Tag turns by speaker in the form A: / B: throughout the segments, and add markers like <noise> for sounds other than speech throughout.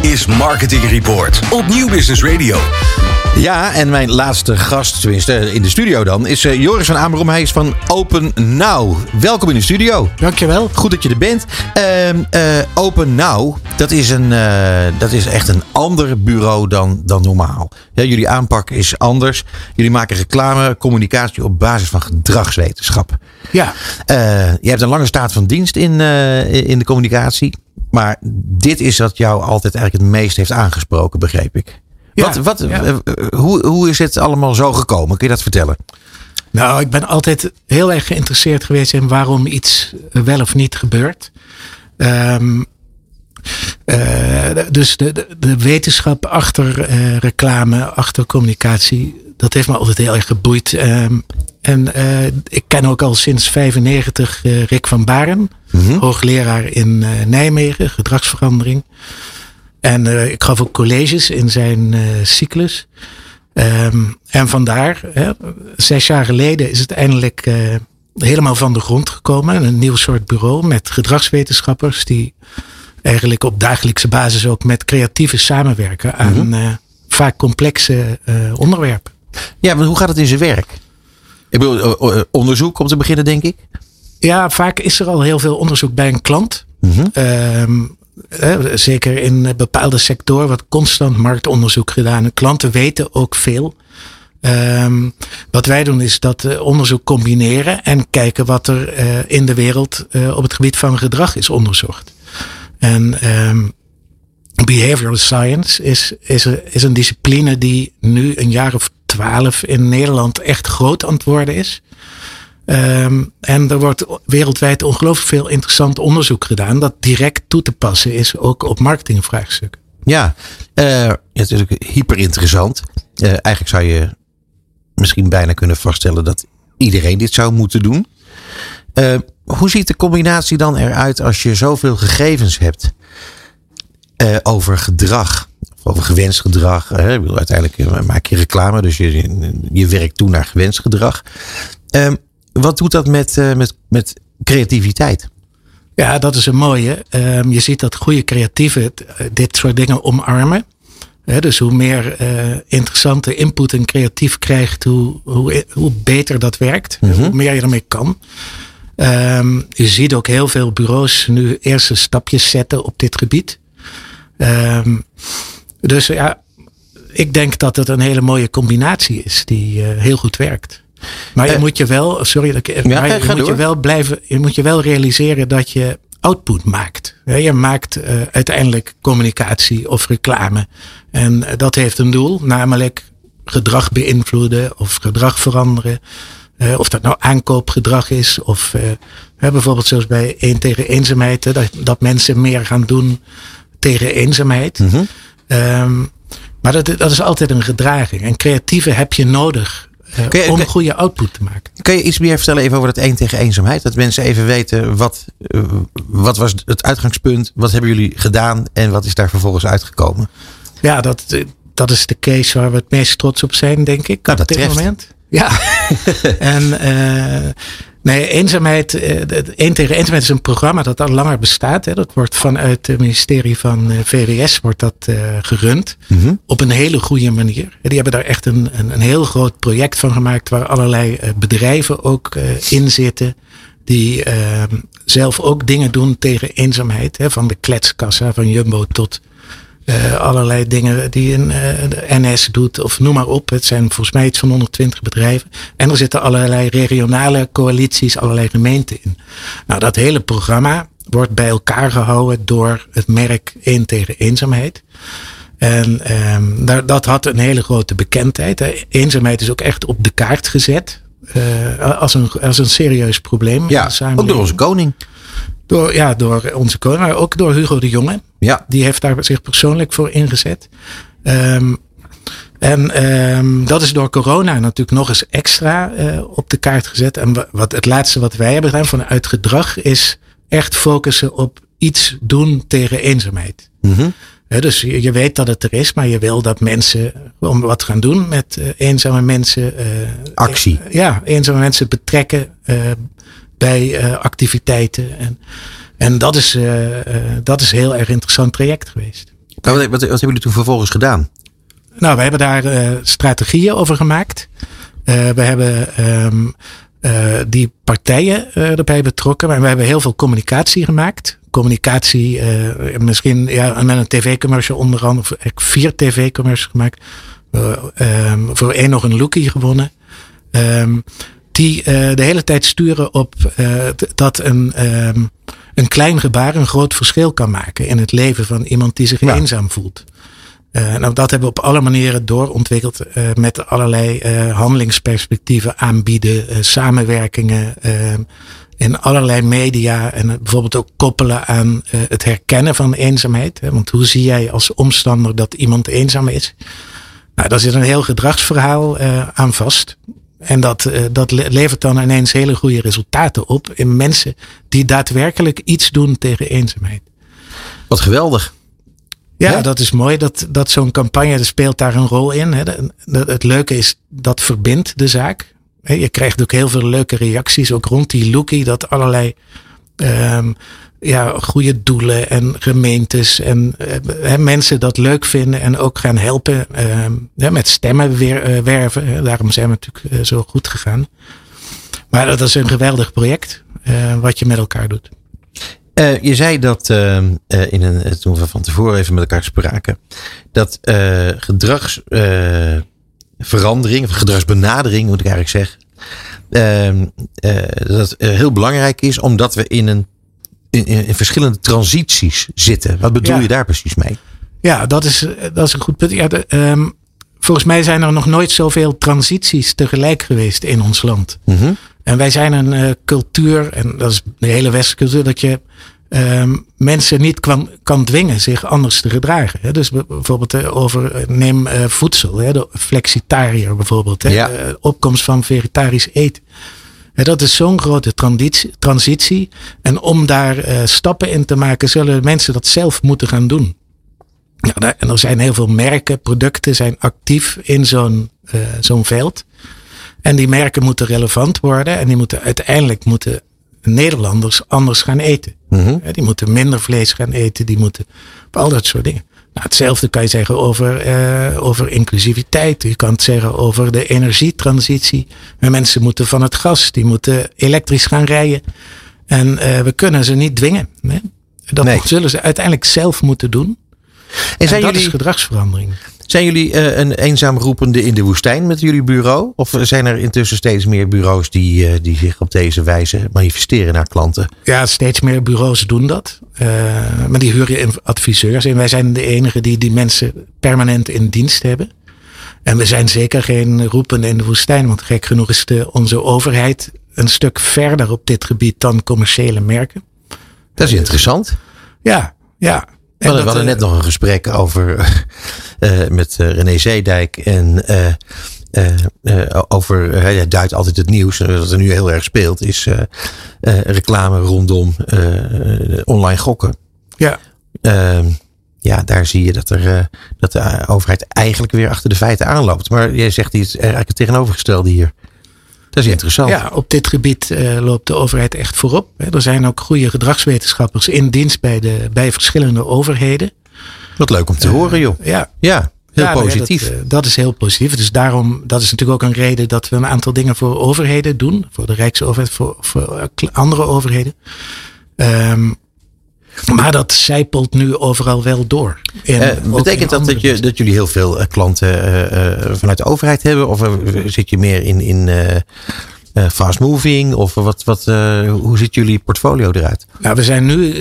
A: Dit is Marketing Report op Nieuw Business Radio.
B: Ja, en mijn laatste gast, tenminste in de studio dan, is uh, Joris van Amerom. Hij is van Open Now. Welkom in de studio.
C: Dankjewel.
B: Goed dat je er bent. Uh, uh, Open Now, dat is, een, dat is echt een ander bureau dan, dan normaal. Ja, jullie aanpak is anders. Jullie maken reclame, communicatie op basis van gedragswetenschap.
C: Ja.
B: je hebt een lange staat van dienst in, in de communicatie. Maar dit is wat jou altijd eigenlijk het meest heeft aangesproken, begreep ik. Ja, wat, wat, ja. hoe, hoe is het allemaal zo gekomen? Kun je dat vertellen?
C: Nou, ik ben altijd heel erg geïnteresseerd geweest in waarom iets wel of niet gebeurt. Um, dus de, de, de, wetenschap achter uh, reclame, achter communicatie, dat heeft me altijd heel erg geboeid. Um, en uh, ik ken ook al sinds 95 Rick van Baren, mm -hmm. hoogleraar in Nijmegen, gedragsverandering. En ik gaf ook colleges in zijn cyclus. Um, en vandaar, hè, zes jaar geleden is het eindelijk helemaal van de grond gekomen. Een nieuw soort bureau met gedragswetenschappers die eigenlijk op dagelijkse basis ook met creatieven samenwerken aan mm -hmm. vaak complexe onderwerpen.
B: Ja, maar hoe gaat het in zijn werk? Ik bedoel, onderzoek om te beginnen, denk ik.
C: Ja, vaak is er al heel veel onderzoek bij een klant. Mm -hmm. um, zeker in bepaalde sectoren wordt constant marktonderzoek gedaan. En klanten weten ook veel. Um, wat wij doen is dat onderzoek combineren en kijken wat er uh, in de wereld uh, op het gebied van gedrag is onderzocht. En um, behavioral science is, is, is een discipline die nu een jaar of twaalf in Nederland echt groot aan het worden is. Um, en er wordt wereldwijd ongelooflijk veel interessant onderzoek gedaan dat direct toe te passen is, ook op marketingvraagstukken.
B: Ja, uh, natuurlijk hyper interessant. Uh, eigenlijk zou je misschien bijna kunnen vaststellen dat iedereen dit zou moeten doen. Uh, hoe ziet de combinatie dan eruit als je zoveel gegevens hebt over gedrag? Of over gewenst gedrag. Hè? Uiteindelijk maak je reclame, dus je, je werkt toe naar gewenst gedrag. Um, wat doet dat met, uh, met, met creativiteit?
C: Ja, dat is een mooie. Um, je ziet dat goede creatieven dit soort dingen omarmen. He, dus hoe meer uh, interessante input een creatief krijgt, hoe, hoe, hoe beter dat werkt. Mm -hmm. Hoe meer je ermee kan. Um, je ziet ook heel veel bureaus nu eerste stapjes zetten op dit gebied. Um, dus ja, ik denk dat het een hele mooie combinatie is die heel goed werkt. Maar je uh, moet je wel, sorry, dat ik, ja, maar je, moet door. je wel blijven, je moet je wel realiseren dat je output maakt. Je maakt uh, uiteindelijk communicatie of reclame. En dat heeft een doel, namelijk gedrag beïnvloeden of gedrag veranderen. Uh, of dat nou aankoopgedrag is of uh, bijvoorbeeld zoals bij één tegen eenzaamheid. Dat, dat mensen meer gaan doen tegen eenzaamheid. Mm -hmm. um, maar dat, dat is altijd een gedraging. En creatieve heb je nodig je, om een goede output te maken.
B: Kun je iets meer vertellen even over dat één tegen eenzaamheid? Dat mensen even weten wat, wat was het uitgangspunt? Wat hebben jullie gedaan? En wat is daar vervolgens uitgekomen?
C: Ja, dat, dat is de case waar we het meest trots op zijn, denk ik.
B: Nou,
C: op
B: dit treft. moment.
C: Ja. <laughs> en uh, nee, eenzaamheid, één tegen eenzaamheid is een programma dat al langer bestaat. Hè. Dat wordt vanuit het ministerie van VWS wordt dat uh, gerund. Mm -hmm. Op een hele goede manier. Die hebben daar echt een, een, een heel groot project van gemaakt waar allerlei bedrijven ook in zitten. Die zelf ook dingen doen tegen eenzaamheid. Hè. Van de kletskassa van Jumbo tot uh, allerlei dingen die een, de NS doet, of noem maar op. Het zijn volgens mij iets van 120 bedrijven. En er zitten allerlei regionale coalities, allerlei gemeenten in. Nou, dat hele programma wordt bij elkaar gehouden door het merk 1 tegen eenzaamheid. En um, daar, dat had een hele grote bekendheid. Hè. Eenzaamheid is ook echt op de kaart gezet. Uh, als, een, als een serieus probleem.
B: Ja, ook door onze koning.
C: Door, ja, door onze koning, maar ook door Hugo de Jonge.
B: Ja.
C: Die heeft daar zich persoonlijk voor ingezet. Um, en um, dat is door corona natuurlijk nog eens extra uh, op de kaart gezet. En wat, het laatste wat wij hebben gedaan vanuit gedrag is echt focussen op iets doen tegen eenzaamheid. Mm -hmm. He, dus je, je, weet dat het er is, maar je wil dat mensen om wat gaan doen met uh, eenzame mensen. Uh,
B: Actie.
C: ja, eenzame mensen betrekken bij activiteiten. En, en dat is, uh, uh, dat is een heel erg interessant traject geweest.
B: wat, wat, wat hebben jullie toen vervolgens gedaan?
C: Nou, we hebben daar uh, strategieën over gemaakt. Uh, we hebben um, uh, die partijen erbij betrokken. Maar we hebben heel veel communicatie gemaakt. Communicatie, misschien ja, met een tv-commercial onder andere. Of vier tv-commercials gemaakt. Um, voor één nog een lookie gewonnen. Um, die de hele tijd sturen op dat een een klein gebaar een groot verschil kan maken in het leven van iemand die zich ja. eenzaam voelt. Uh, nou, dat hebben we op alle manieren doorontwikkeld uh, met allerlei uh, handelingsperspectieven aanbieden, samenwerkingen in allerlei media en bijvoorbeeld ook koppelen aan het herkennen van eenzaamheid. Hè? Want hoe zie jij als omstander dat iemand eenzaam is? Nou, daar zit een heel gedragsverhaal aan vast. En dat, dat levert dan ineens hele goede resultaten op in mensen die daadwerkelijk iets doen tegen eenzaamheid.
B: Wat geweldig.
C: Ja, dat is mooi. Dat, dat zo'n campagne speelt daar een rol in. Hè. Het leuke is, dat verbindt de zaak. Je krijgt ook heel veel leuke reacties, ook rond die lookie, dat allerlei um, ja, goede doelen en gemeentes en uh, mensen dat leuk vinden en ook gaan helpen uh, met stemmen weer, uh, werven. Daarom zijn we natuurlijk zo goed gegaan. Maar dat is een geweldig project wat je met elkaar doet.
B: Je zei dat in een, toen we van tevoren even met elkaar spraken, dat gedragsverandering, of gedragsbenadering moet ik eigenlijk zeggen, dat heel belangrijk is omdat we in, een, in, in verschillende transities zitten. Wat bedoel ja. je daar precies mee?
C: Ja, dat is, dat is een goed punt. Ja, de, um, volgens mij zijn er nog nooit zoveel transities tegelijk geweest in ons land.
B: Mm -hmm.
C: En wij zijn een uh, cultuur, en dat is de hele westerse cultuur, dat je um, mensen niet kan, kan dwingen zich anders te gedragen. Hè. Dus bijvoorbeeld uh, over, neem uh, voedsel, hè, de flexitariër bijvoorbeeld. Hè,
B: ja.
C: opkomst van vegetarisch eten. Dat is zo'n grote transitie, transitie. En om daar stappen in te maken, zullen mensen dat zelf moeten gaan doen. Ja, en er zijn heel veel merken, producten zijn actief in zo'n zo'n veld. En die merken moeten relevant worden en die moeten uiteindelijk moeten Nederlanders anders gaan eten.
B: Mm -hmm.
C: Die moeten minder vlees gaan eten, die moeten al dat soort dingen. Nou, hetzelfde kan je zeggen over, uh, over inclusiviteit. Je kan het zeggen over de energietransitie. Mensen moeten van het gas, die moeten elektrisch gaan rijden. En uh, we kunnen ze niet dwingen. Hè? Dat
B: nee.
C: zullen ze uiteindelijk zelf moeten doen. En, en dat jullie, is gedragsverandering.
B: Zijn jullie uh, een eenzaam roepende in de woestijn met jullie bureau? Of zijn er intussen steeds meer bureaus die, uh, die zich op deze wijze manifesteren naar klanten?
C: Ja, steeds meer bureaus doen dat. Uh, maar die huren adviseurs. En wij zijn de enige die die mensen permanent in dienst hebben. En we zijn zeker geen roepende in de woestijn. Want gek genoeg is de, onze overheid een stuk verder op dit gebied dan commerciële merken.
B: Dat is interessant.
C: Ja, ja.
B: We hadden, hadden net nog een gesprek over uh, <laughs> met uh, René Zeedijk en uh, over, hij duidt altijd het nieuws, wat er nu heel erg speelt, is reclame rondom online gokken.
C: Ja.
B: Ehm, ja, daar zie je dat, er, dat de overheid eigenlijk weer achter de feiten aanloopt. Maar jij zegt iets eigenlijk het tegenovergestelde hier. Dat is interessant.
C: Ja, op dit gebied uh, loopt de overheid echt voorop. Er zijn ook goede gedragswetenschappers in dienst bij, de, bij verschillende overheden.
B: Wat leuk om te uh, horen, joh.
C: Ja,
B: ja heel ja, positief.
C: Dat, uh, dat, is heel positief. Dus daarom, dat is natuurlijk ook een reden dat we een aantal dingen voor overheden doen. Voor de Rijksoverheid, voor, voor andere overheden. Um, maar dat zijpelt nu overal wel door.
B: Uh, betekent dat dat, je, dat jullie heel veel uh, klanten uh, vanuit de overheid hebben? Of zit je meer in, in fast moving? Of wat, wat, hoe ziet jullie portfolio eruit?
C: Nou, we zijn nu,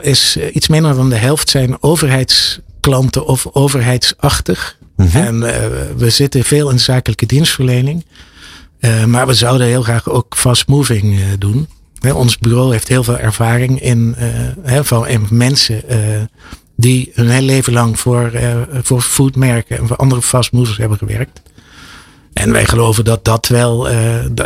C: is iets minder dan de helft zijn overheidsklanten of overheidsachtig.
B: Mhm.
C: En we zitten veel in zakelijke dienstverlening. maar we zouden heel graag ook fast moving doen. He, ons bureau heeft heel veel ervaring in, uh, he, van in mensen uh, die hun hele leven lang voor, uh, voor foodmerken en voor andere fastmovers hebben gewerkt. En wij geloven dat dat wel,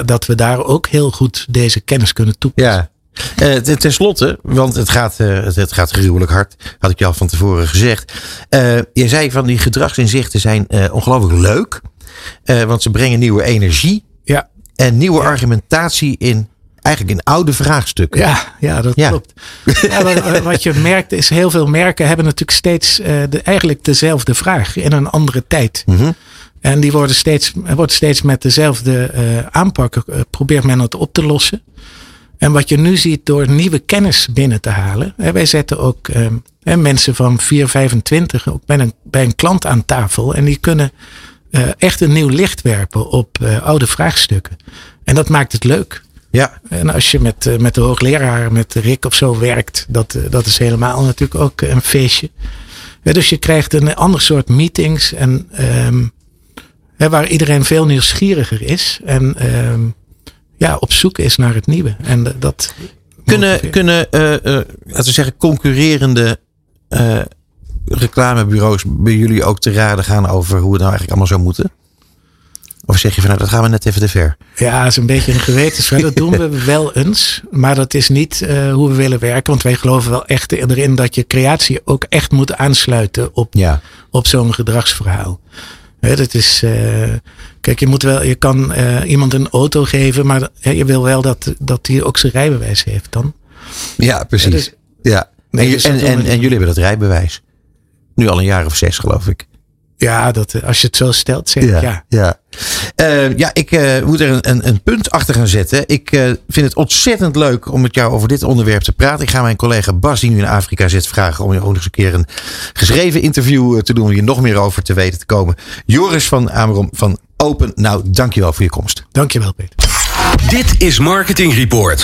C: dat we daar ook heel goed deze kennis kunnen toepassen.
B: Ja. Ten slotte, want het gaat, het gaat gruwelijk hard, had ik je al van tevoren gezegd. Je zei van die gedragsinzichten zijn ongelooflijk leuk, want ze brengen nieuwe energie
C: ja.
B: en nieuwe ja. argumentatie in eigenlijk in oude vraagstukken.
C: Ja, ja dat
B: Ja.
C: klopt. Ja, wat, je merkt is, heel veel merken hebben natuurlijk steeds eh, de, eigenlijk dezelfde vraag in een andere tijd.
B: Mhm.
C: En die worden steeds, wordt steeds met dezelfde eh aanpak, eh, probeert men het op te lossen. En wat je nu ziet door nieuwe kennis binnen te halen. Hè, wij zetten ook hè, mensen van 4, 25 ook bij een, bij een klant aan tafel. En die kunnen echt een nieuw licht werpen op oude vraagstukken. En dat maakt het leuk.
B: Ja,
C: En als je met, eh, met de hoogleraar, met Rick of zo werkt, dat, eh, dat is helemaal natuurlijk ook een feestje. Ja, dus je krijgt een ander soort meetings en ehm, hè, waar iedereen veel nieuwsgieriger is en ehm, ja, op zoek is naar het nieuwe. En eh, dat
B: kunnen,
C: motiveert.
B: kunnen eh, laten we zeggen, concurrerende eh, reclamebureaus bij jullie ook te raden gaan over hoe het nou eigenlijk allemaal zou moeten? Of zeg je van nou, dat gaan we net even te ver?
C: Ja, dat is een beetje een gewetensvraag. Dat doen we <laughs> wel eens. Maar dat is niet eh, hoe we willen werken. Want wij geloven wel echt erin dat je creatie ook echt moet aansluiten op,
B: Ja.
C: op zo'n gedragsverhaal. Dat is, eh, kijk, je, moet wel, je kan eh, iemand een auto geven, maar je wil wel dat, dat die ook zijn rijbewijs heeft dan.
B: Ja, precies.
C: Ja, dus-
B: ja.
C: Nee,
B: en,
C: dus
B: en, en, jullie hebben dat rijbewijs. Nu al een jaar of zes, geloof ik.
C: Ja, dat, eh, als je het zo stelt, zeg ik ja.
B: ja. Eh, ja, ik eh, moet er een, een, een punt achter gaan zetten. Ik eh, vind het ontzettend leuk om met jou over dit onderwerp te praten. Ik ga mijn collega Bas, die nu in Afrika zit, vragen om je ook nog eens een keer een geschreven interview eh, te doen. Om hier nog meer over te weten te komen. Joris van Amerom van Open. Nou, dankjewel voor je komst.
C: Dankjewel, Peter.
A: Dit is Marketing Report.